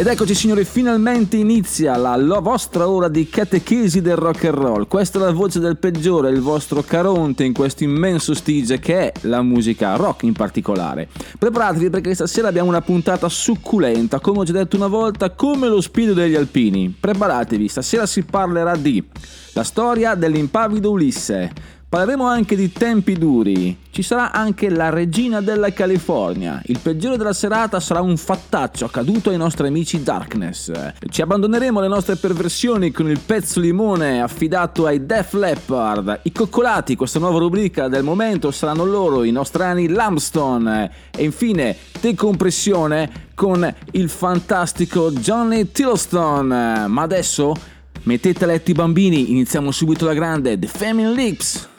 Ed eccoci signori, finalmente inizia la, la vostra ora di catechesi del rock and roll. Questa è la voce del peggiore, il vostro caronte in questo immenso stige che è la musica rock in particolare. Preparatevi perché stasera abbiamo una puntata succulenta, come ho già detto una volta, come lo spirito degli alpini. Preparatevi, stasera si parlerà di la storia dell'impavido Ulisse. Parleremo anche di tempi duri. Ci sarà anche la regina della California. Il peggiore della serata sarà un fattaccio accaduto ai nostri amici Darkness. Ci abbandoneremo alle nostre perversioni con il pezzo limone affidato ai Def Leppard. I coccolati, questa nuova rubrica del momento, saranno loro, i nostrani Lambstone. E infine, decompressione con il fantastico Johnny Tillstone. Ma adesso mettete a letto i bambini, iniziamo subito la grande The Family Lips.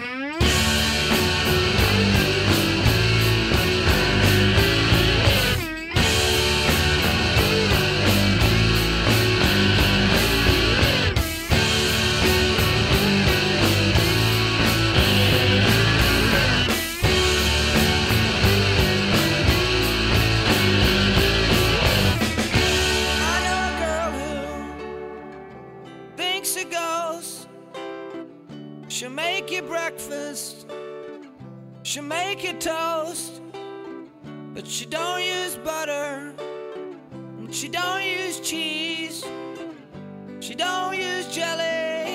She'll make you toast. But she don't use butter. And she don't use cheese. She don't use jelly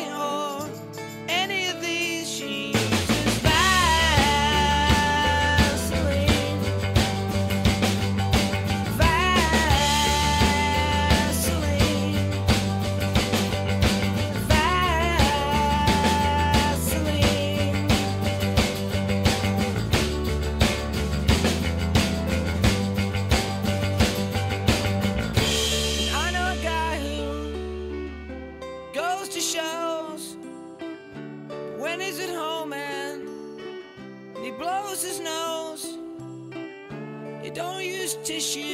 tissue.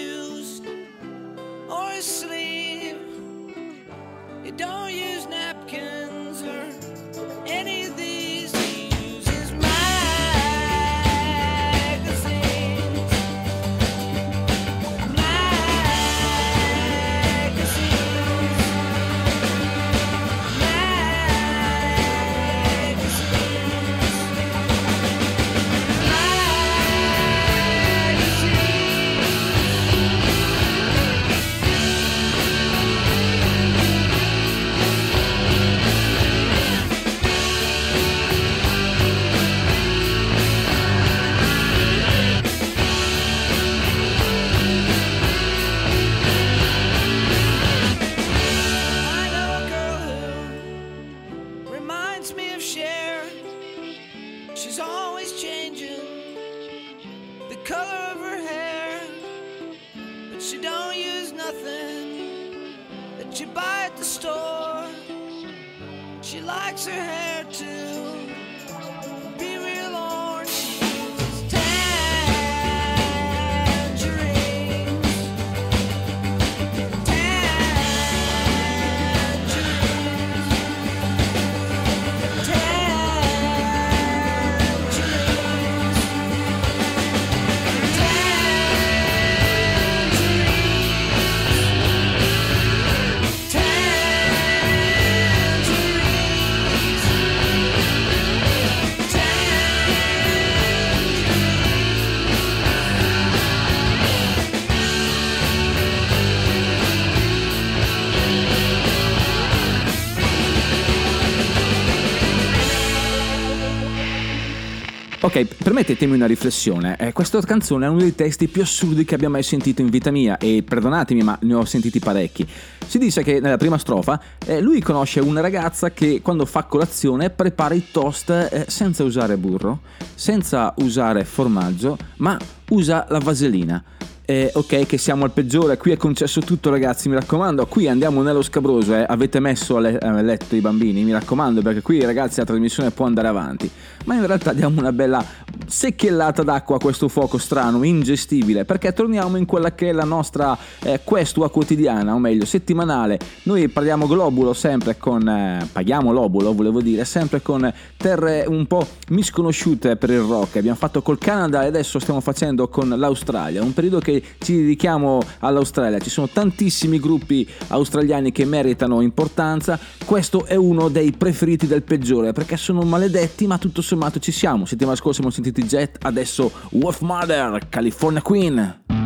Permettetemi una riflessione. Eh, questa canzone è uno dei testi più assurdi che abbia mai sentito in vita mia e perdonatemi ma ne ho sentiti parecchi. Si dice che nella prima strofa eh, lui conosce una ragazza che quando fa colazione prepara i toast eh, senza usare burro, senza usare formaggio, ma usa la vaselina. Eh, ok, che siamo al peggiore, qui è concesso tutto ragazzi, mi raccomando, qui andiamo nello scabroso, eh. avete messo a, le- a letto i bambini, mi raccomando, perché qui ragazzi la trasmissione può andare avanti, ma in realtà diamo una bella secchiellata d'acqua a questo fuoco strano, ingestibile, perché torniamo in quella che è la nostra eh, questua quotidiana, o meglio settimanale, noi parliamo globulo sempre con, eh, paghiamo l'obulo volevo dire, sempre con terre un po' misconosciute per il rock, abbiamo fatto col Canada e adesso stiamo facendo con l'Australia, un periodo che ci dedichiamo all'Australia, ci sono tantissimi gruppi australiani che meritano importanza, questo è uno dei preferiti del peggiore perché sono maledetti ma tutto sommato ci siamo, settimana scorsa abbiamo sentito Jet, adesso Wolf Mother, California Queen.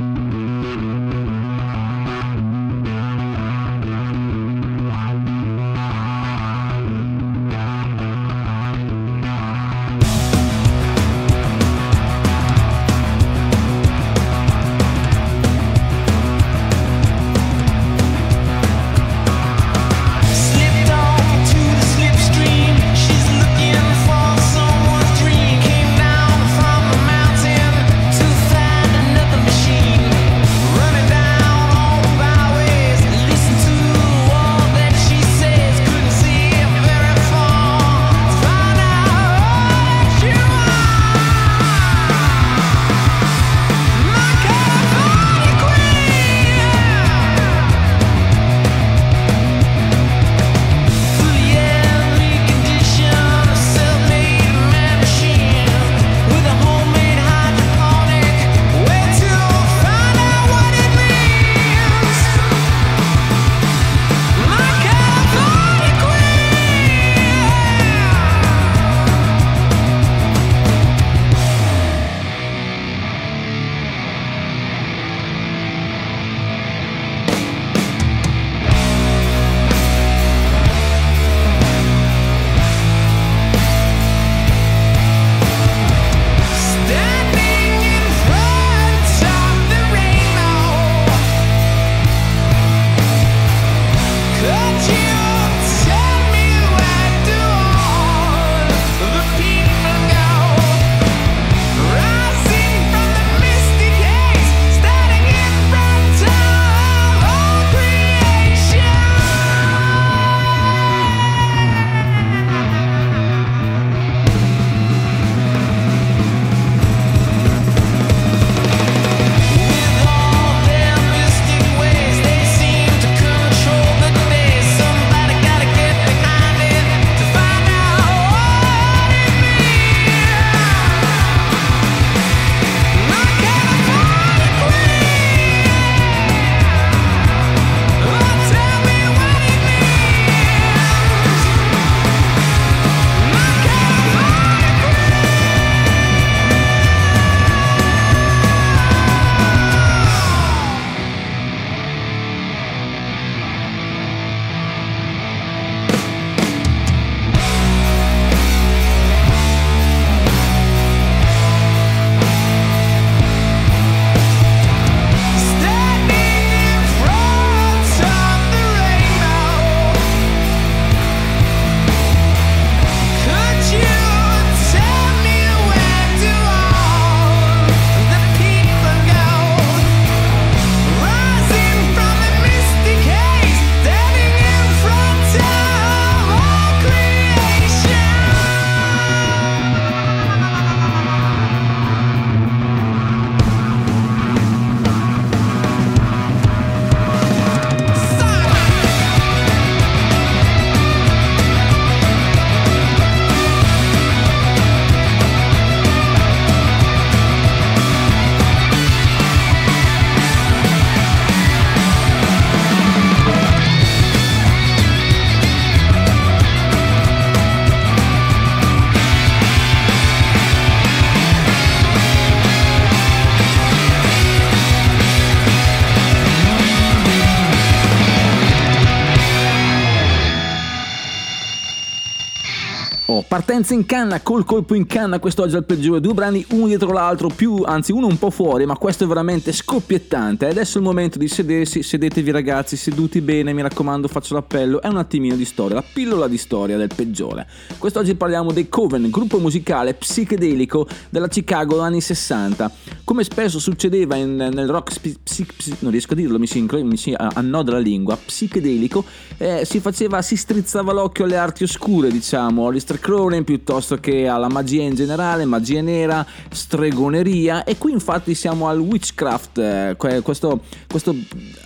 Partenza in canna, col colpo in canna quest'oggi al peggiore, due brani uno dietro l'altro, più, anzi uno un po' fuori, ma questo è veramente scoppiettante. Adesso è il momento di sedersi, sedetevi ragazzi, seduti bene, mi raccomando faccio l'appello, è un attimino di storia, la pillola di storia del peggiore. Quest'oggi parliamo dei Coven, gruppo musicale psichedelico della Chicago anni 60. Come spesso succedeva in- nel rock, psi- psi- psi- non riesco a dirlo, mi si, incro- mi si annoda la lingua, psichedelico, eh, si faceva, si strizzava l'occhio alle arti oscure, diciamo, Lister Crowley piuttosto che alla magia in generale, magia nera, stregoneria e qui infatti siamo al witchcraft, eh, que- questo, questo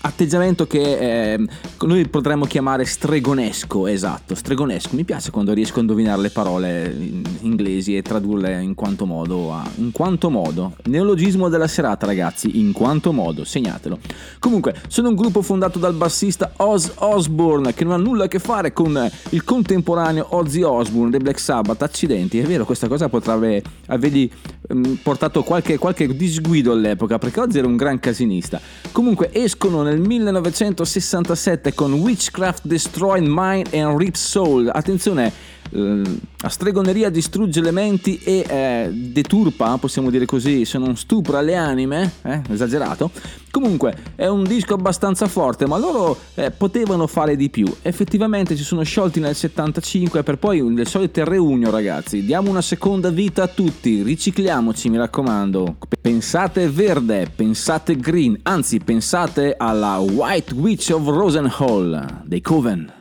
atteggiamento che eh, noi potremmo chiamare stregonesco, esatto, stregonesco. Mi piace quando riesco a indovinare le parole in- inglesi e tradurle in quanto modo, in quanto modo. Neologismo della serata ragazzi, in quanto modo, segnatelo. Comunque, sono un gruppo fondato dal bassista Oz Osbourne che non ha nulla a che fare con il contemporaneo Ozzy Osbourne dei Black Sabbath. Accidenti, è vero, questa cosa potrebbe avergli ehm, portato qualche, qualche disguido all'epoca perché Ozzy era un gran casinista. Comunque, escono nel 1967 con Witchcraft Destroy Mind and Rip Soul. Attenzione, la stregoneria distrugge le menti e eh, deturpa, possiamo dire così, se non stupra le anime, eh, esagerato. Comunque è un disco abbastanza forte, ma loro eh, potevano fare di più. Effettivamente si sono sciolti nel 75 per poi le solite reunion, ragazzi. Diamo una seconda vita a tutti, ricicliamoci, mi raccomando. Pensate verde, pensate green, anzi pensate alla White Witch of Rosenhall dei Coven.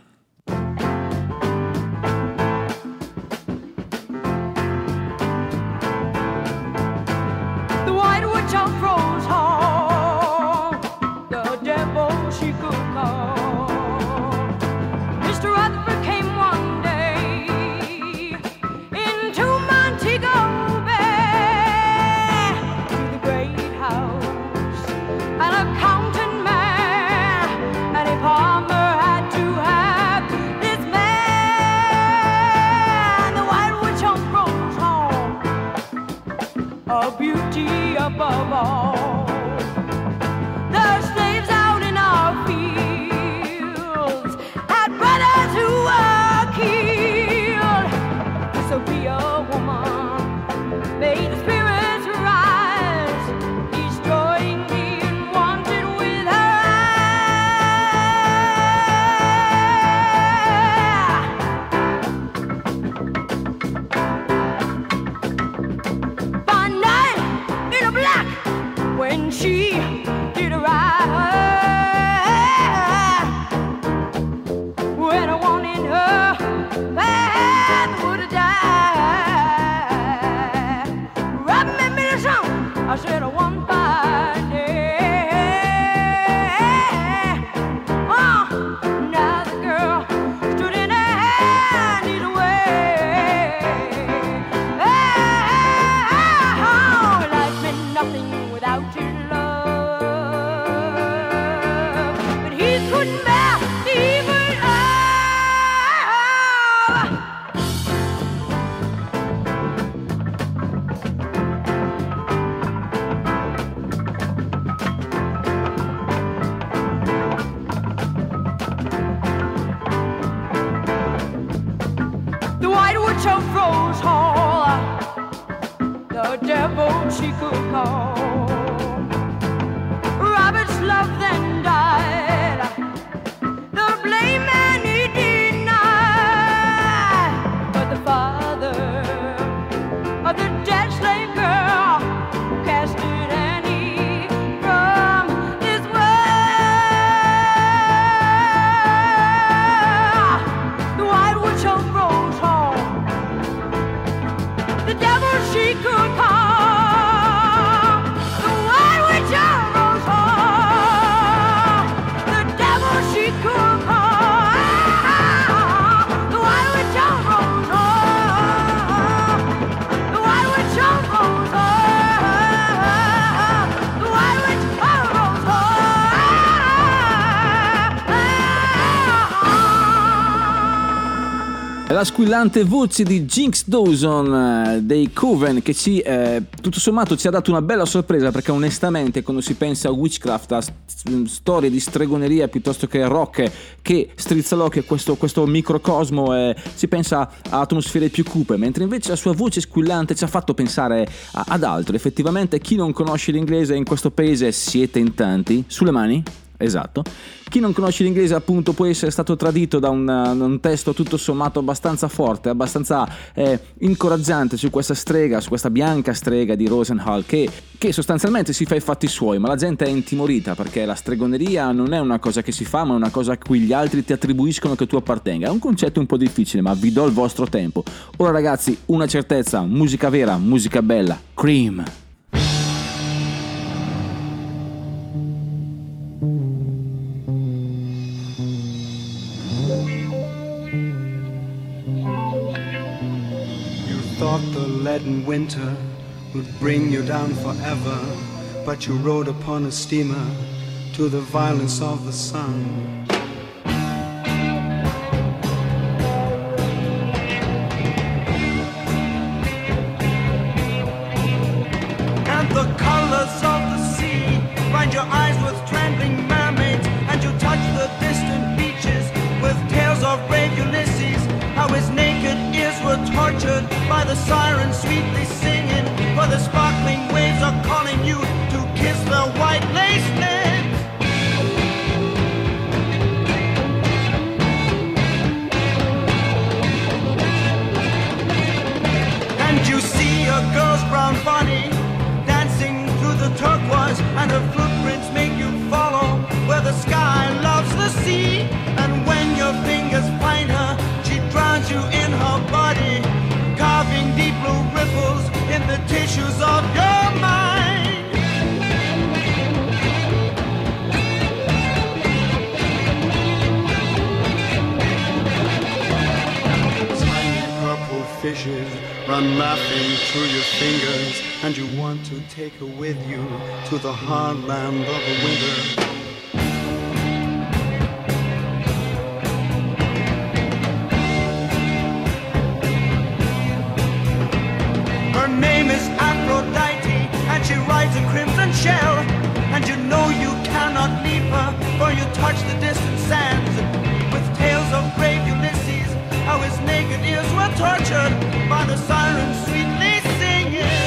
La squillante voce di Jinx Dawson eh, dei Coven che ci, eh, tutto sommato ci ha dato una bella sorpresa perché onestamente quando si pensa a witchcraft, a st- storie di stregoneria piuttosto che rock che strizza l'occhio a questo, questo microcosmo eh, si pensa a atmosfere più cupe mentre invece la sua voce squillante ci ha fatto pensare a- ad altro. Effettivamente chi non conosce l'inglese in questo paese siete in tanti. Sulle mani? Esatto. Chi non conosce l'inglese appunto può essere stato tradito da un, un testo tutto sommato abbastanza forte, abbastanza eh, incoraggiante su questa strega, su questa bianca strega di Rosenhall che, che sostanzialmente si fa i fatti suoi, ma la gente è intimorita perché la stregoneria non è una cosa che si fa, ma è una cosa a cui gli altri ti attribuiscono che tu appartenga. È un concetto un po' difficile, ma vi do il vostro tempo. Ora ragazzi, una certezza, musica vera, musica bella, Cream. Winter would bring you down forever, but you rode upon a steamer to the violence of the sun. Tissues of your mind. Tiny purple fishes run laughing through your fingers, and you want to take her with you to the hard land of the winter. She rides a crimson shell. And you know you cannot leave her, for you touch the distant sands. With tales of brave Ulysses, how his naked ears were tortured by the sirens sweetly singing.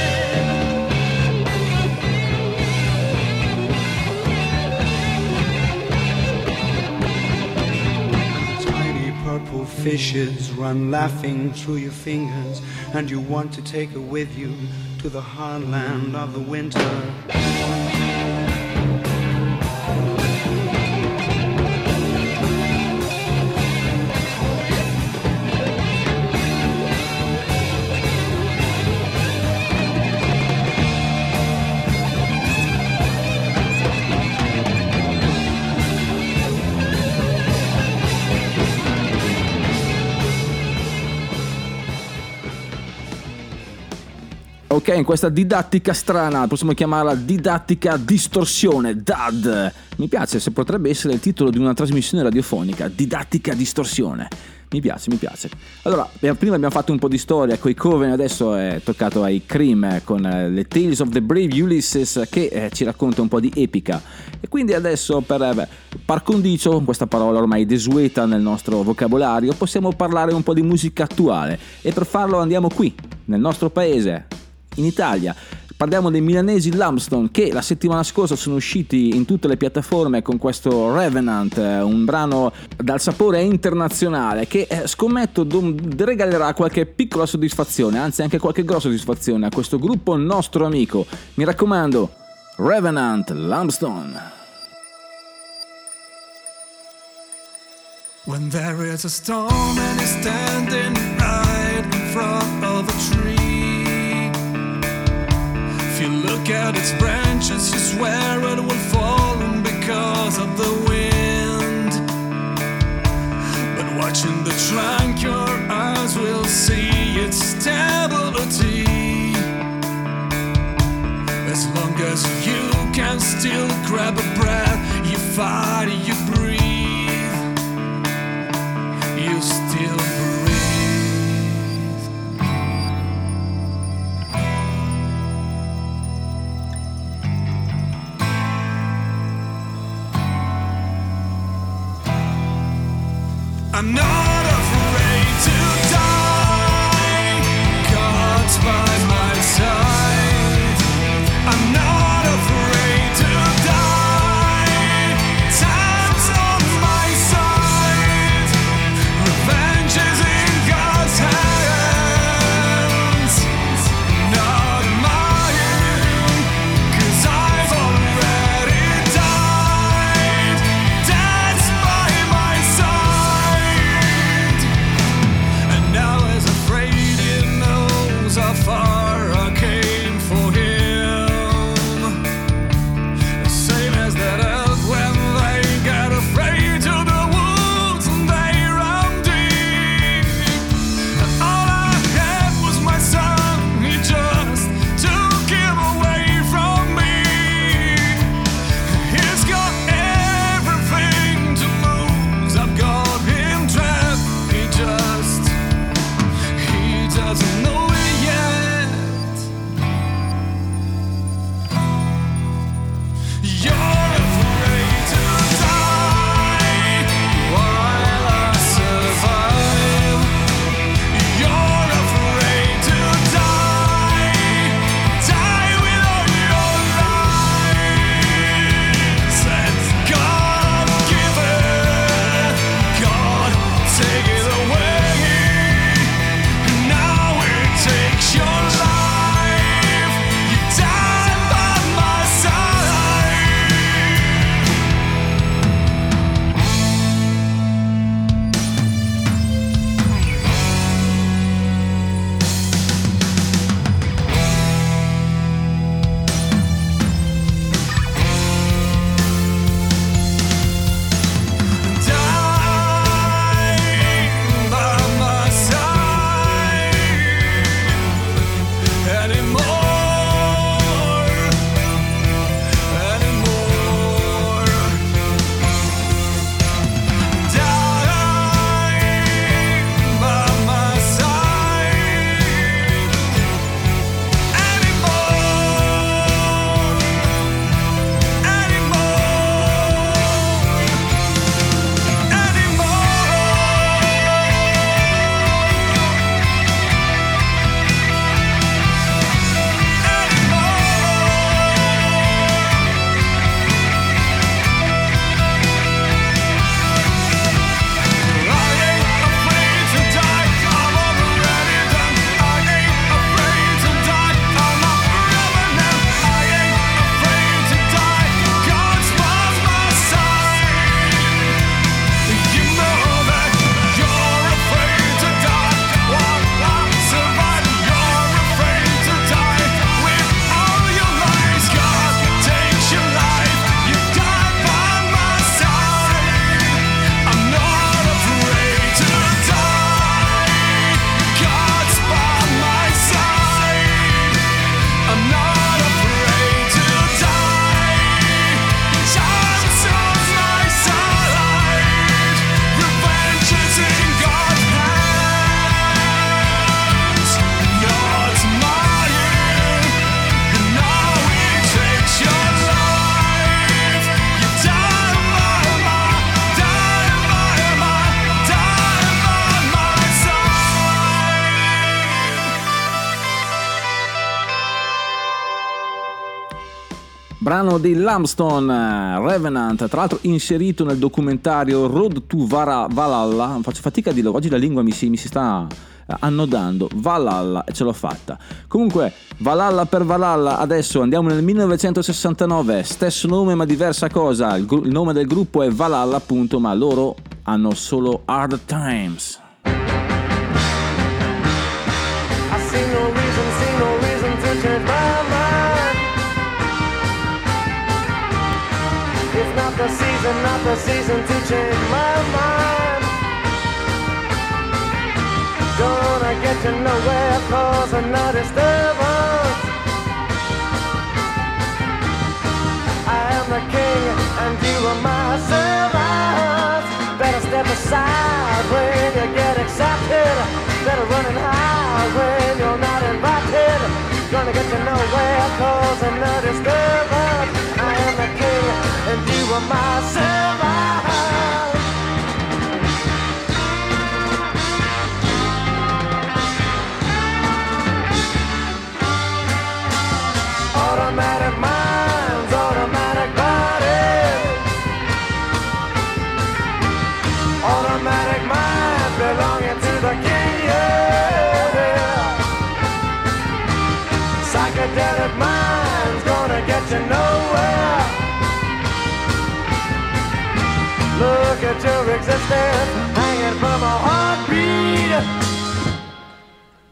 Tiny purple fishes run laughing through your fingers, and you want to take her with you to the hard land of the winter. Ok, in questa didattica strana, possiamo chiamarla didattica distorsione, DAD. Mi piace se potrebbe essere il titolo di una trasmissione radiofonica, didattica distorsione. Mi piace, mi piace. Allora, prima abbiamo fatto un po' di storia con i Coven, adesso è toccato ai Cream eh, con eh, le Tales of the Brave Ulysses che eh, ci racconta un po' di epica. E quindi adesso per eh, par condicio, questa parola ormai desueta nel nostro vocabolario, possiamo parlare un po' di musica attuale. E per farlo andiamo qui, nel nostro paese, in Italia. Parliamo dei milanesi Lambstone che la settimana scorsa sono usciti in tutte le piattaforme con questo Revenant, eh, un brano dal sapore internazionale che eh, scommetto regalerà qualche piccola soddisfazione, anzi anche qualche grossa soddisfazione a questo gruppo nostro amico. Mi raccomando, Revenant Lambstone. When there is a storm and he's standing right in front of a tree. You look at its branches, you swear it will fall because of the wind. But watching the trunk, your eyes will see its stability. As long as you can still grab a breath, you fight, you breathe. I'm not Brano di Lamstone, Revenant, tra l'altro inserito nel documentario Road to Vara- Valhalla. Faccio fatica a dirlo, oggi la lingua mi si, mi si sta eh, annodando. Valhalla, e ce l'ho fatta. Comunque, Valhalla per Valhalla, adesso andiamo nel 1969, stesso nome ma diversa cosa. Il, gru- il nome del gruppo è Valhalla, appunto, ma loro hanno solo Hard Times. The season to change my mind. Gonna get you nowhere, cause I'm not disturbance. I am the king, and you are my servants. Better step aside when you get accepted. Better run and hide when you're not invited. Gonna get you nowhere, cause I'm not disturbance. I am the and you are my servant.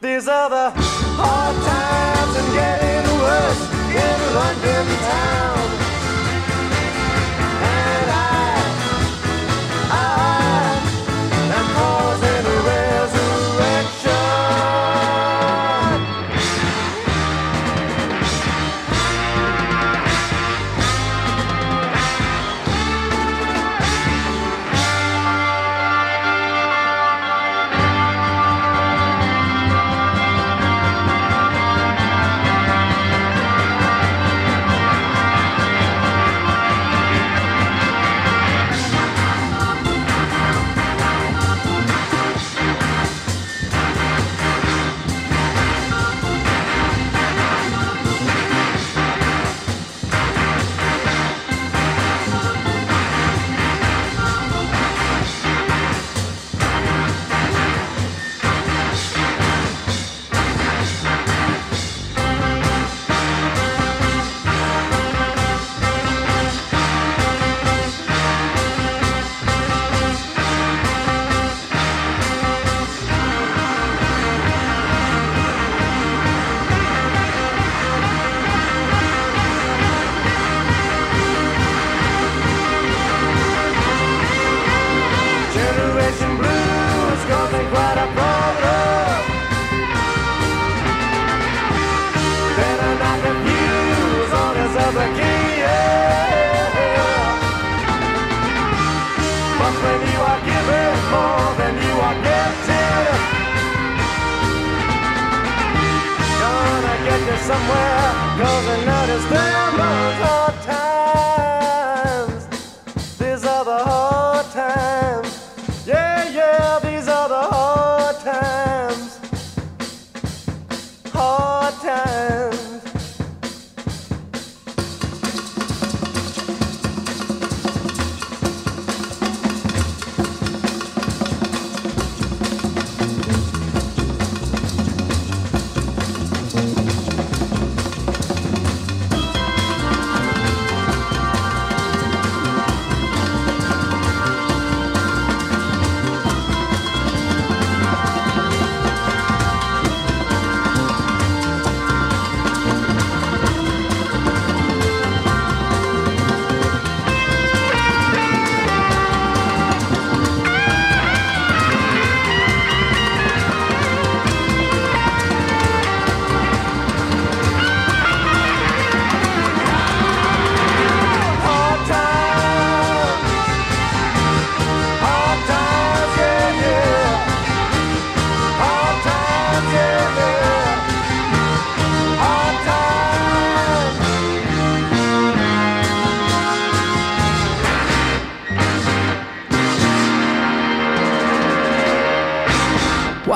These are the hard times and getting worse in London town.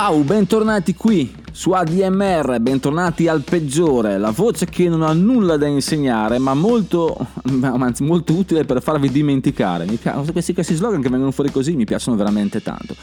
Wow, bentornati qui su ADMR, bentornati al peggiore, la voce che non ha nulla da insegnare, ma molto, anzi, molto utile per farvi dimenticare. Mi piace, questi, questi slogan che vengono fuori così mi piacciono veramente tanto.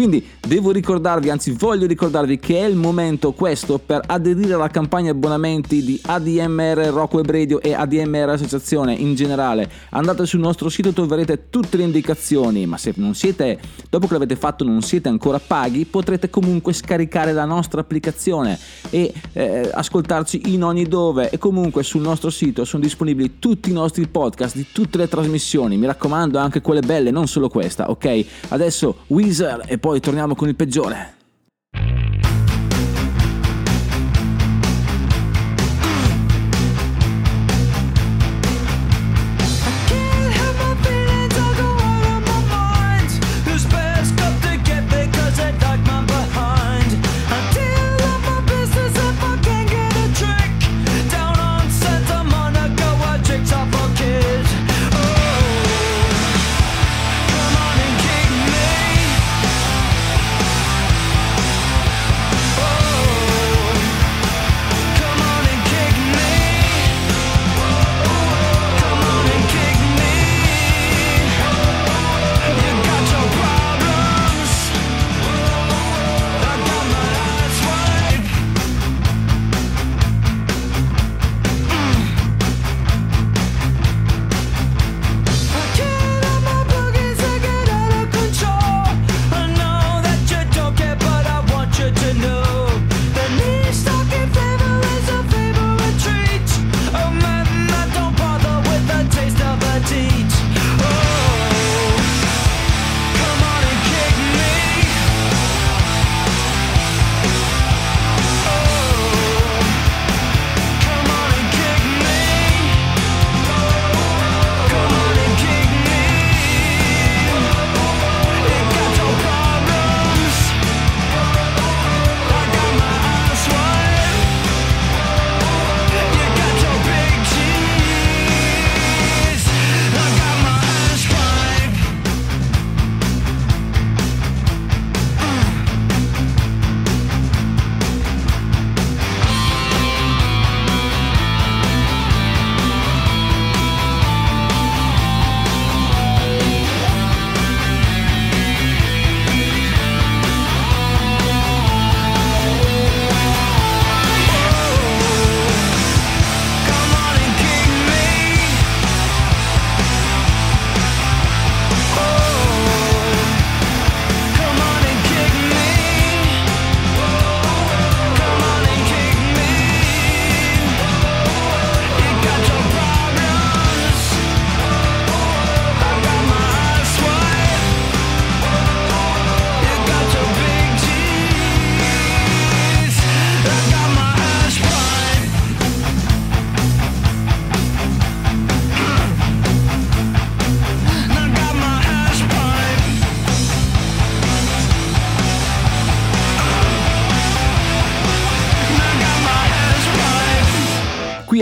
Quindi devo ricordarvi, anzi voglio ricordarvi che è il momento questo per aderire alla campagna abbonamenti di ADMR Rock Web Radio e ADMR Associazione in generale. Andate sul nostro sito, troverete tutte le indicazioni, ma se non siete, dopo che l'avete fatto non siete ancora paghi, potrete comunque scaricare la nostra applicazione e eh, ascoltarci in ogni dove e comunque sul nostro sito sono disponibili tutti i nostri podcast di tutte le trasmissioni, mi raccomando anche quelle belle, non solo questa, ok? Adesso Weezer e poi torniamo con il peggiore.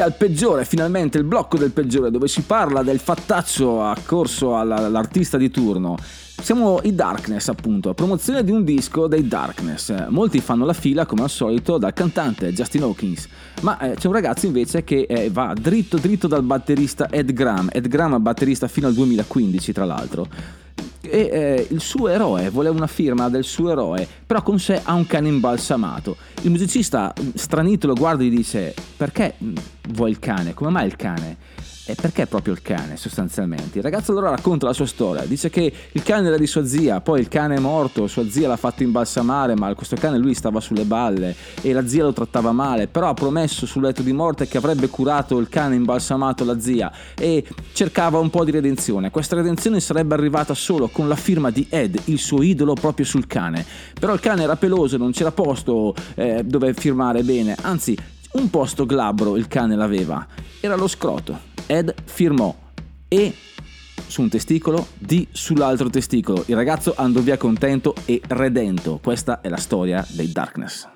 Al peggiore, finalmente il blocco del peggiore, dove si parla del fattaccio accorso alla- all'artista di turno. Siamo i Darkness, appunto, promozione di un disco dei Darkness. Molti fanno la fila, come al solito, dal cantante Justin Hawkins, ma eh, c'è un ragazzo invece che eh, va dritto dritto dal batterista Ed Graham. Ed Graham, batterista fino al 2015, tra l'altro. E eh, il suo eroe voleva una firma del suo eroe, però con sé ha un cane imbalsamato. Il musicista mh, stranito lo guarda e gli dice: Perché mh, vuoi il cane? Come mai il cane? E perché proprio il cane, sostanzialmente? Il ragazzo allora racconta la sua storia. Dice che il cane era di sua zia, poi il cane è morto, sua zia l'ha fatto imbalsamare, ma questo cane lui stava sulle balle e la zia lo trattava male, però ha promesso sul letto di morte che avrebbe curato il cane imbalsamato la zia e cercava un po' di redenzione. Questa redenzione sarebbe arrivata solo con la firma di Ed, il suo idolo proprio sul cane. Però il cane era peloso, non c'era posto eh, dove firmare bene, anzi un posto glabro il cane l'aveva, era lo scroto. Ed firmò e su un testicolo, D sull'altro testicolo. Il ragazzo andò via contento e redento. Questa è la storia dei Darkness.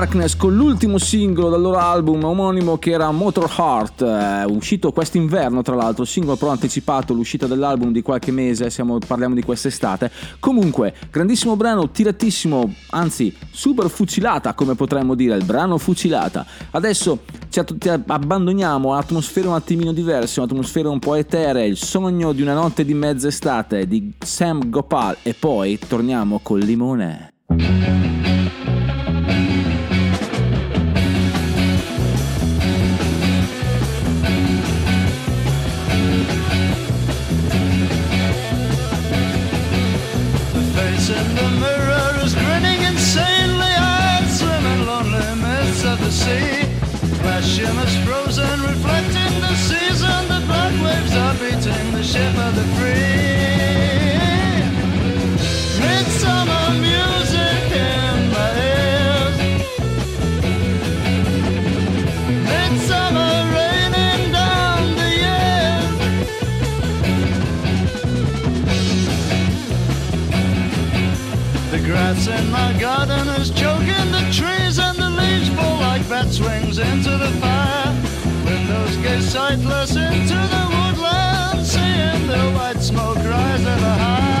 Darkness con l'ultimo singolo del loro album omonimo che era Motor Heart, eh, uscito quest'inverno tra l'altro, singolo però anticipato l'uscita dell'album di qualche mese, siamo- parliamo di quest'estate. Comunque, grandissimo brano, tiratissimo, anzi super fucilata come potremmo dire, il brano fucilata. Adesso ci abbandoniamo a un'atmosfera un attimino diversa, un'atmosfera un po' eterea, il sogno di una notte di mezz'estate di Sam Gopal e poi torniamo col limone. Windows gaze sightless into the woodland, seeing the white smoke rise ever high.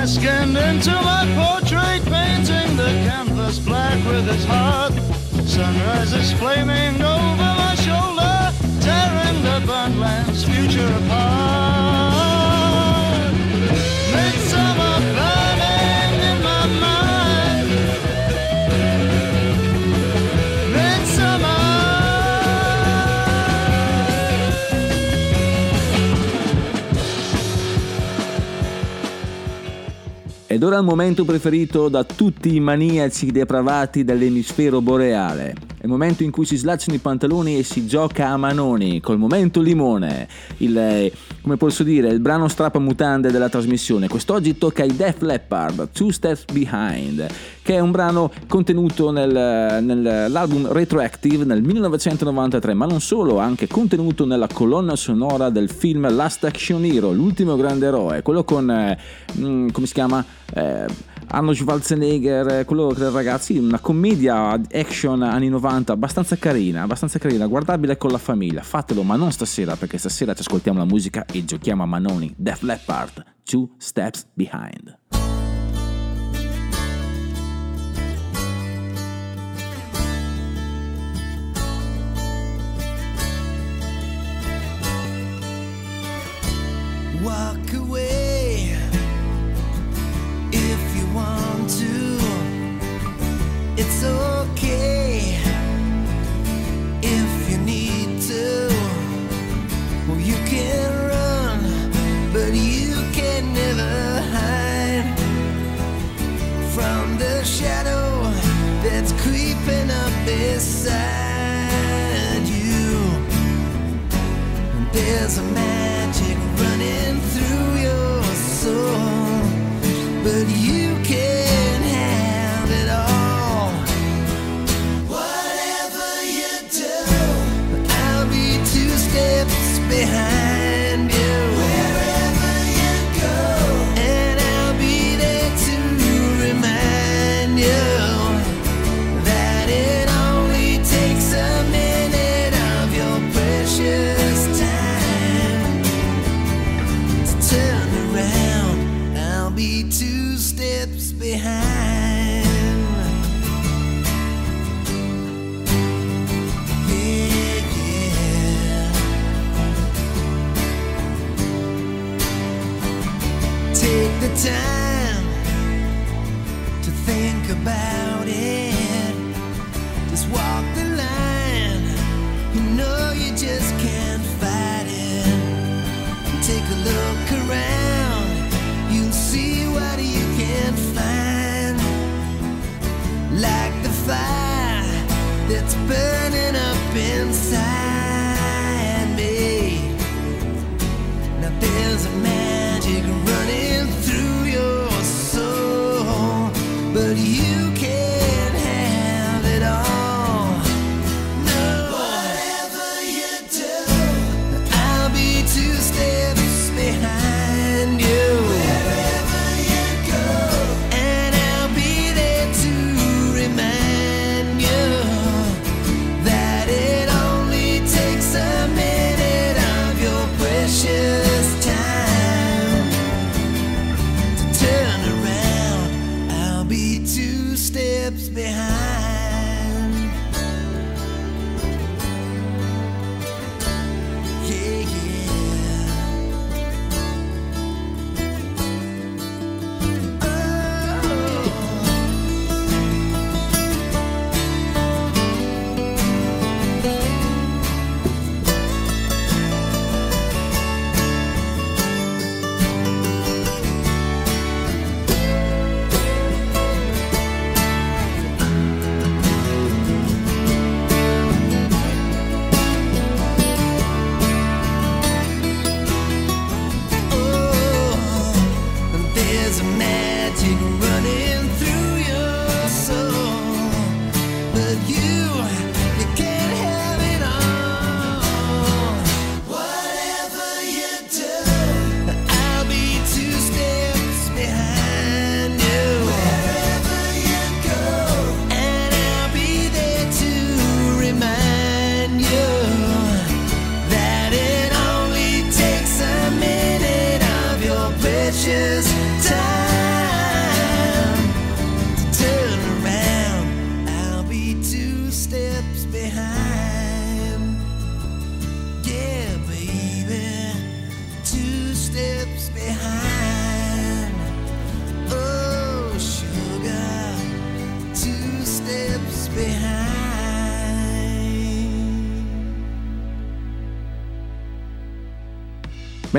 Dry skinned into my portrait, painting the canvas black with his heart. Sunrise is flaming over my shoulder, tearing the burnt land's future apart. Ed ora il momento preferito da tutti i maniaci depravati dell'emisfero boreale. È il momento in cui si slacciano i pantaloni e si gioca a manoni, col momento limone. Il, eh, come posso dire, il brano strappamutande della trasmissione. Quest'oggi tocca ai Def Leppard, Two Steps Behind, che è un brano contenuto nel- nell'album Retroactive nel 1993, ma non solo, anche contenuto nella colonna sonora del film Last Action Hero, l'ultimo grande eroe, quello con, eh, mm, come si chiama? Eh, Arnold Schwarzenegger, eh, quello del ragazzi, una commedia action anni 90 abbastanza carina, abbastanza carina, guardabile con la famiglia. Fatelo, ma non stasera, perché stasera ci ascoltiamo la musica e giochiamo a Manoni. Def Leppard, Two Steps Behind. Walk It's okay if you need to. Well, you can run, but you can never hide from the shadow that's creeping up beside you. There's a magic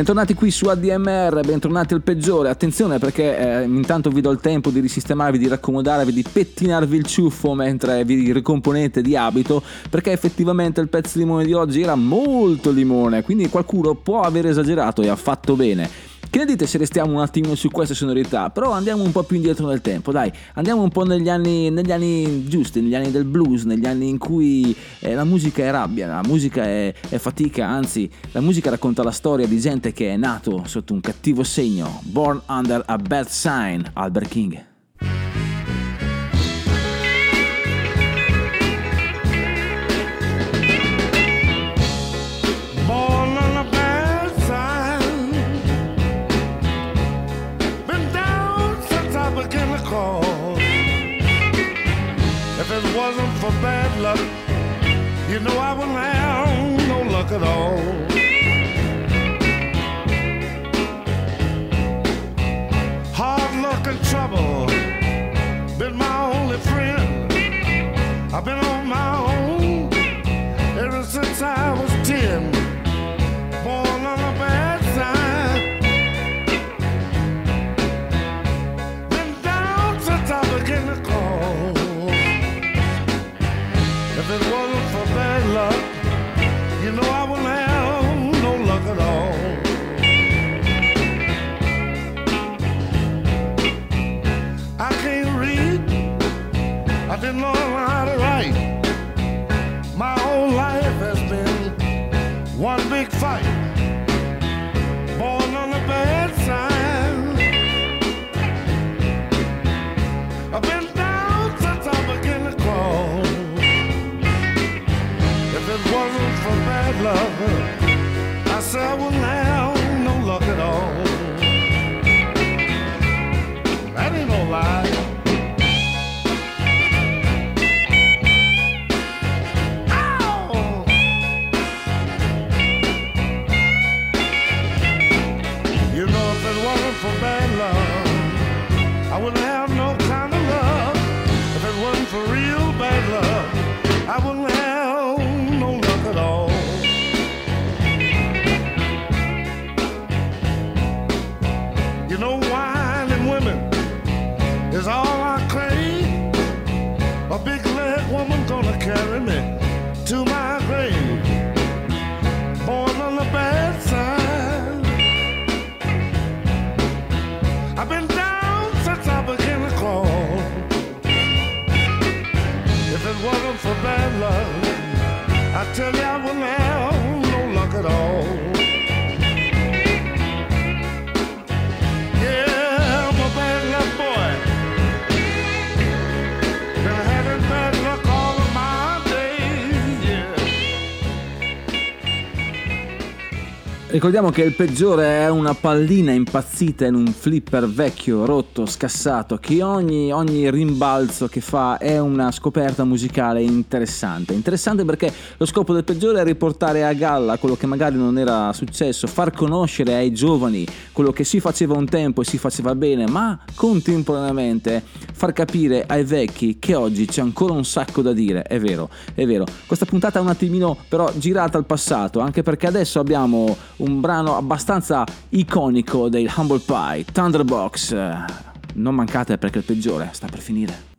Bentornati qui su ADMR, bentornati al peggiore. Attenzione perché eh, intanto vi do il tempo di risistemarvi, di raccomodarvi, di pettinarvi il ciuffo mentre vi ricomponete di abito, perché effettivamente il pezzo di limone di oggi era molto limone, quindi qualcuno può aver esagerato e ha fatto bene. Che ne dite se restiamo un attimino su queste sonorità? Però andiamo un po' più indietro nel tempo, dai, andiamo un po' negli anni, negli anni giusti, negli anni del blues, negli anni in cui eh, la musica è rabbia, la musica è, è fatica, anzi la musica racconta la storia di gente che è nato sotto un cattivo segno, born under a bad sign, Albert King. Luck, you know I wouldn't have no luck at all. Hard luck and trouble lover. I said "Well." will. Jeremy. Ricordiamo che il peggiore è una pallina impazzita in un flipper vecchio, rotto, scassato, che ogni, ogni rimbalzo che fa è una scoperta musicale interessante. Interessante perché lo scopo del peggiore è riportare a galla quello che magari non era successo, far conoscere ai giovani quello che si faceva un tempo e si faceva bene, ma contemporaneamente far capire ai vecchi che oggi c'è ancora un sacco da dire. È vero, è vero. Questa puntata è un attimino però girata al passato, anche perché adesso abbiamo un brano abbastanza iconico dei Humble Pie, Thunderbox. Non mancate perché il peggiore sta per finire.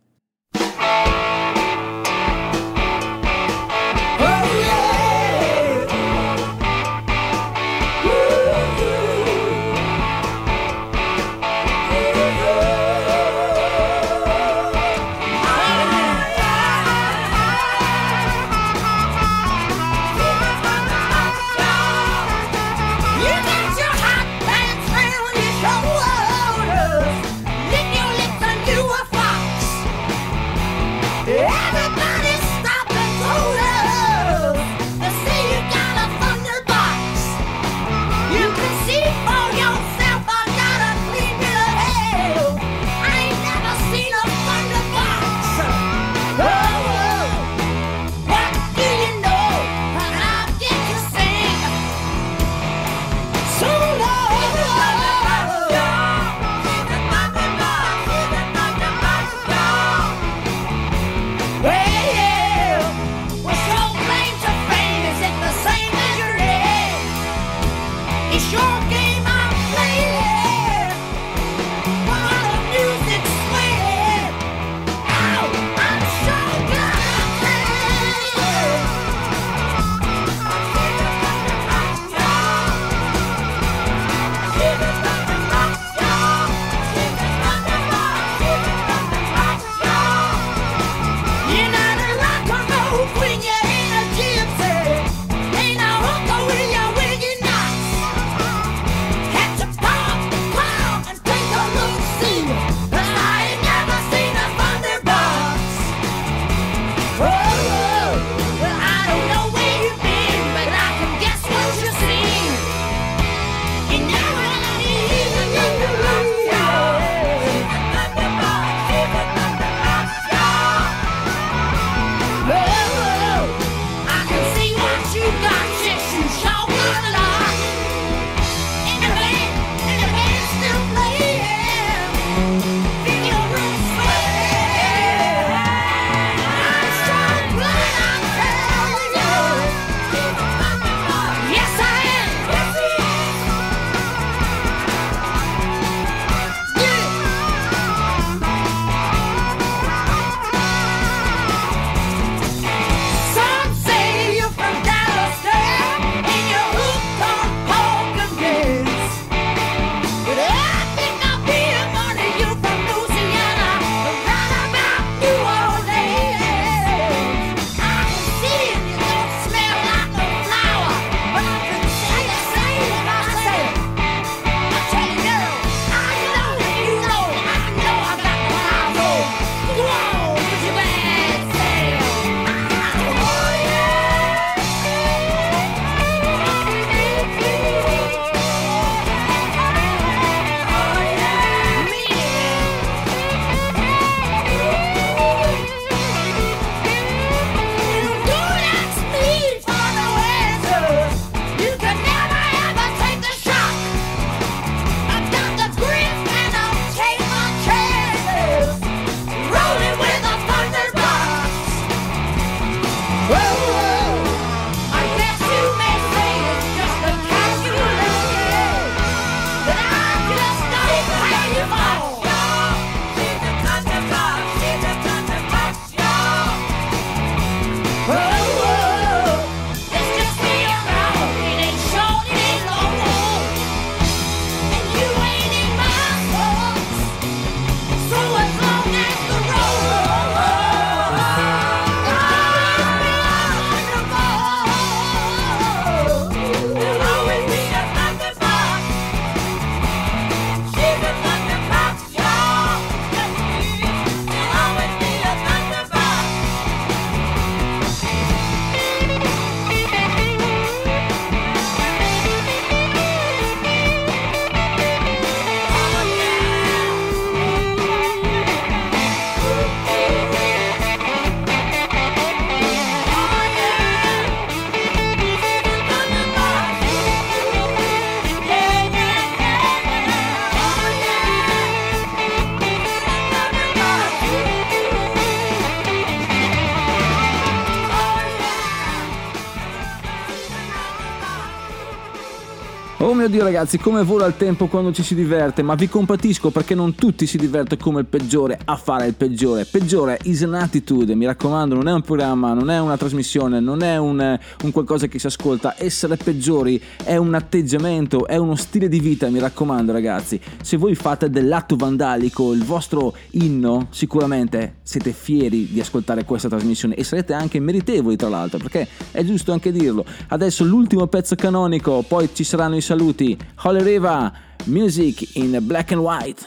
Mio Dio ragazzi, come vola il tempo quando ci si diverte, ma vi compatisco perché non tutti si divertono come il peggiore a fare il peggiore. Peggiore is an attitude, mi raccomando, non è un programma, non è una trasmissione, non è un, un qualcosa che si ascolta. Essere peggiori è un atteggiamento, è uno stile di vita, mi raccomando ragazzi. Se voi fate dell'atto vandalico il vostro inno, sicuramente siete fieri di ascoltare questa trasmissione e sarete anche meritevoli tra l'altro, perché è giusto anche dirlo. Adesso l'ultimo pezzo canonico, poi ci saranno i saluti. Holly Riva, Music in Black and White.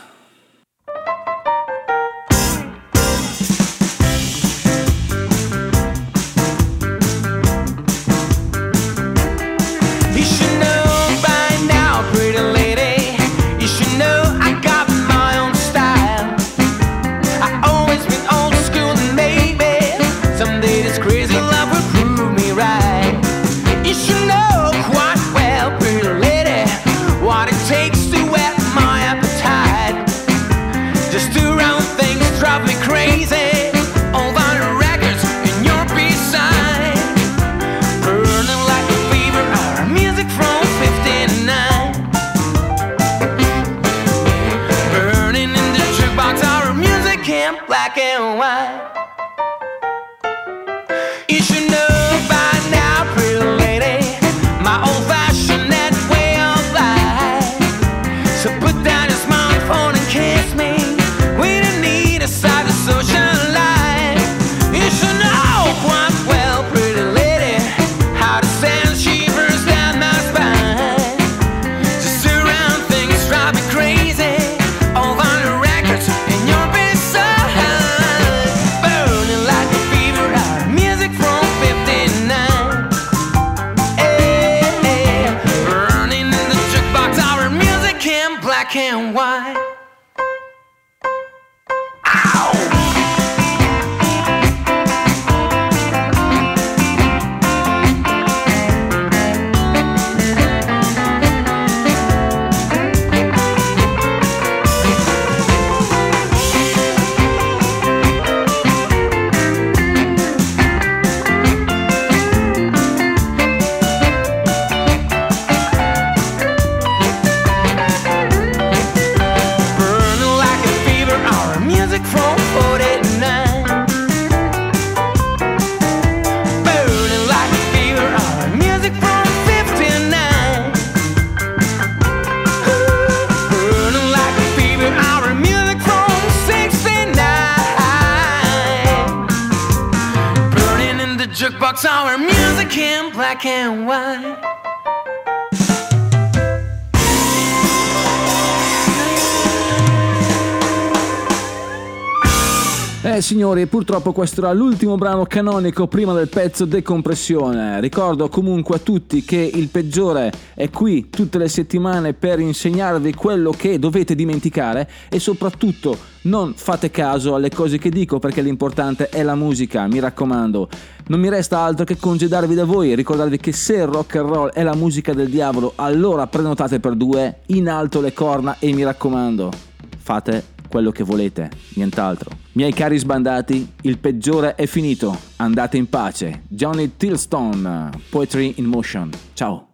Signori, purtroppo questo era l'ultimo brano canonico prima del pezzo decompressione. Ricordo comunque a tutti che il peggiore è qui tutte le settimane per insegnarvi quello che dovete dimenticare e soprattutto non fate caso alle cose che dico perché l'importante è la musica, mi raccomando. Non mi resta altro che congedarvi da voi e ricordarvi che se il rock and roll è la musica del diavolo, allora prenotate per due, in alto le corna e mi raccomando, fate quello che volete, nient'altro. Miei cari sbandati, il peggiore è finito. Andate in pace. Johnny Tillstone, Poetry in Motion. Ciao.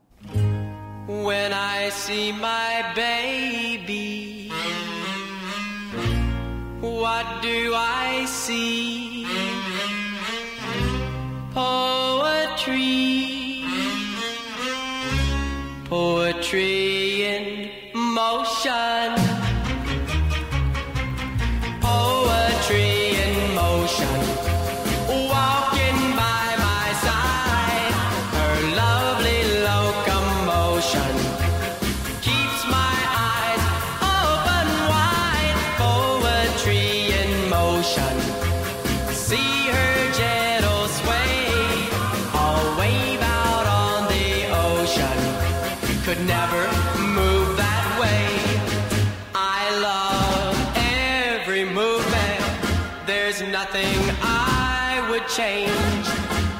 When I see my baby, what do I see? Poetry, poetry in motion.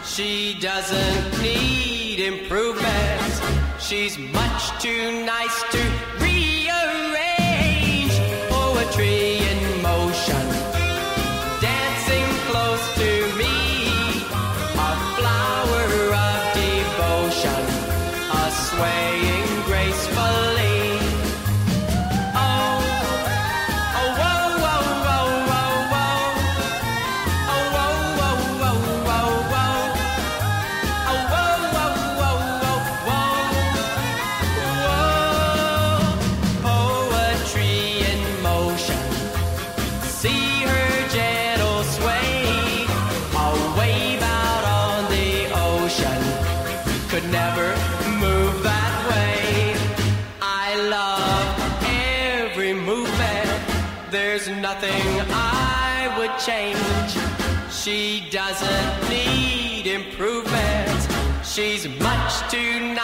She doesn't need improvements. She's much too nice to doesn't need improvement. She's much too nice